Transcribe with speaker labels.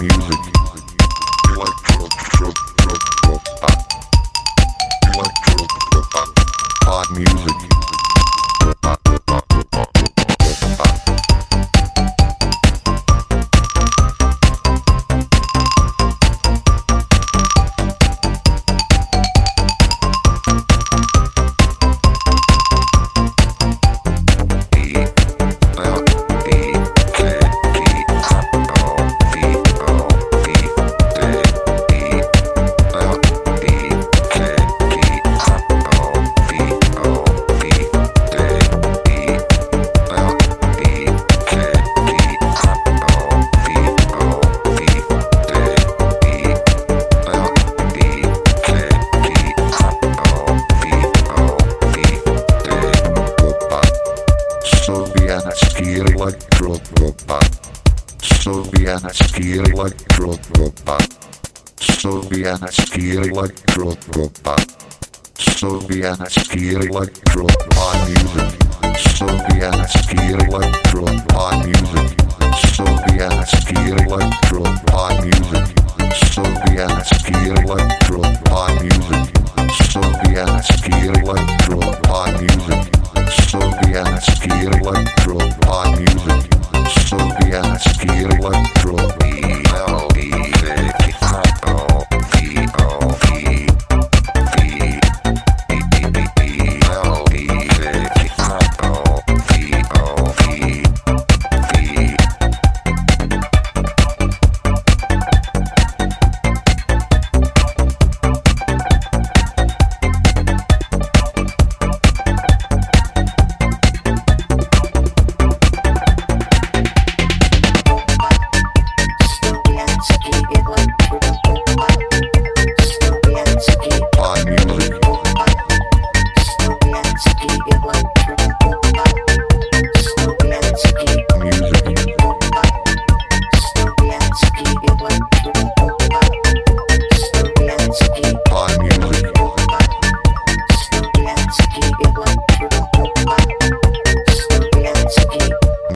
Speaker 1: music. Electro, tro, pop. Electro, pop. Pop music. Elektropop. Sovietski elektropop. Sovietski elektropop. Sovietski elektropop music. Sovietski elektropop music. Sovietski elektropop music. Sovietski elektropop music. Sovietski elektropop music. Sovietski elektropop music.